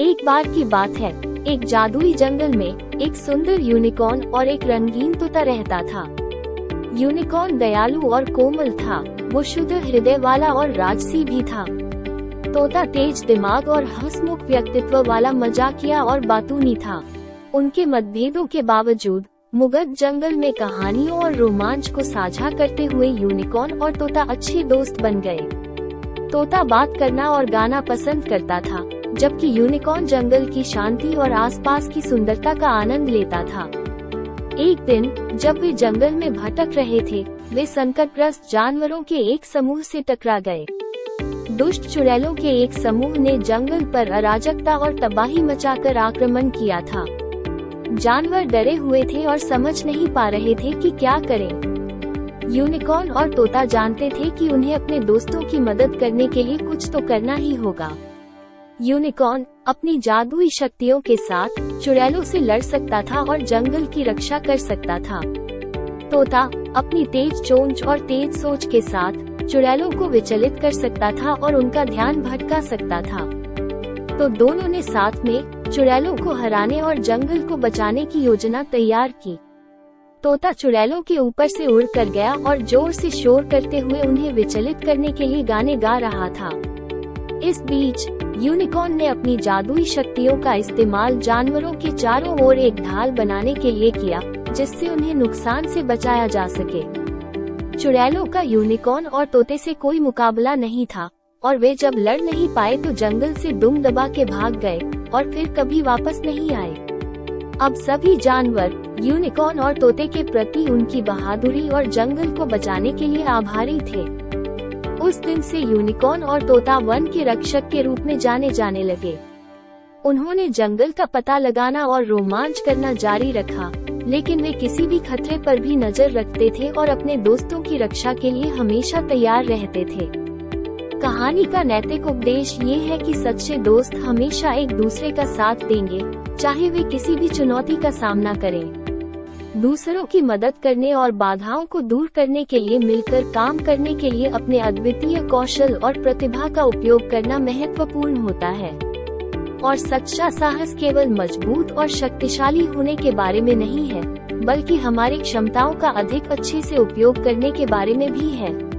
एक बार की बात है। एक जादुई जंगल में एक सुंदर यूनिकॉर्न और एक रंगीन तोता रहता था। यूनिकॉर्न दयालु और कोमल था। वो शुद्ध हृदय वाला और राजसी भी था। तोता तेज दिमाग और हसमुख व्यक्तित्व वाला मजाकिया और बातूनी था। उनके मतभेदों के बावजूद मुगद जंगल में कहानियों और रोमांच को साझा करते हुए यूनिकॉर्न और तोता अच्छे दोस्त बन गए। तोता बात करना और गाना पसंद करता था। जबकि यूनिकॉर्न जंगल की शांति और आसपास की सुंदरता का आनंद लेता था। एक दिन, जब वे जंगल में भटक रहे थे, वे संकटग्रस्त जानवरों के एक समूह से टकरा गए। दुष्ट चुड़ैलों के एक समूह ने जंगल पर अराजकता और तबाही मचाकर आक्रमण किया था। जानवर डरे हुए थे और समझ नहीं पा रहे थे कि क्या करें। यूनिकॉर्न और तोता जानते थे कि उन्हें अपने दोस्तों की मदद करने के लिए कुछ तो करना ही होगा। यूनिकॉर्न अपनी जादुई शक्तियों के साथ चुड़ैलों से लड़ सकता था और जंगल की रक्षा कर सकता था। तोता अपनी तेज चोंच और तेज सोच के साथ चुड़ैलों को विचलित कर सकता था और उनका ध्यान भटका सकता था। तो दोनों ने साथ में चुड़ैलों को हराने और जंगल को बचाने की योजना तैयार की। तोता चुड़ैलों के ऊपर से उड़ कर गया और ज़ोर से शोर करते हुए उन्हें विचलित करने के लिए गाने गा रहा था। इस बीच यूनिकॉर्न ने अपनी जादुई शक्तियों का इस्तेमाल जानवरों के चारों ओर एक ढाल बनाने के लिए किया, जिससे उन्हें नुकसान से बचाया जा सके। चुड़ैलों का यूनिकॉर्न और तोते से कोई मुकाबला नहीं था, और वे जब लड़ नहीं पाए तो जंगल से दुम दबा के भाग गए, और फिर कभी वापस नहीं आए। अब सभी जानवर यूनिकॉर्न और तोते के प्रति उनकी बहादुरी और जंगल को बचाने के लिए आभारी थे। उस दिन से यूनिकॉर्न और तोता वन के रक्षक के रूप में जाने जाने लगे। उन्होंने जंगल का पता लगाना और रोमांच करना जारी रखा, लेकिन वे किसी भी खतरे पर भी नज़र रखते थे और अपने दोस्तों की रक्षा के लिए हमेशा तैयार रहते थे। कहानी का नैतिक उपदेश ये है कि सच्चे दोस्त हमेशा एक दूसरे का साथ देंगे, चाहे वे किसी भी चुनौती का सामना करें। दूसरों की मदद करने और बाधाओं को दूर करने के लिए मिलकर काम करने के लिए अपने अद्वितीय कौशल और प्रतिभा का उपयोग करना महत्वपूर्ण होता है। और सच्चा साहस केवल मज़बूत और शक्तिशाली होने के बारे में नहीं है, बल्कि हमारी क्षमताओं का अधिक अच्छे से उपयोग करने के बारे में भी है।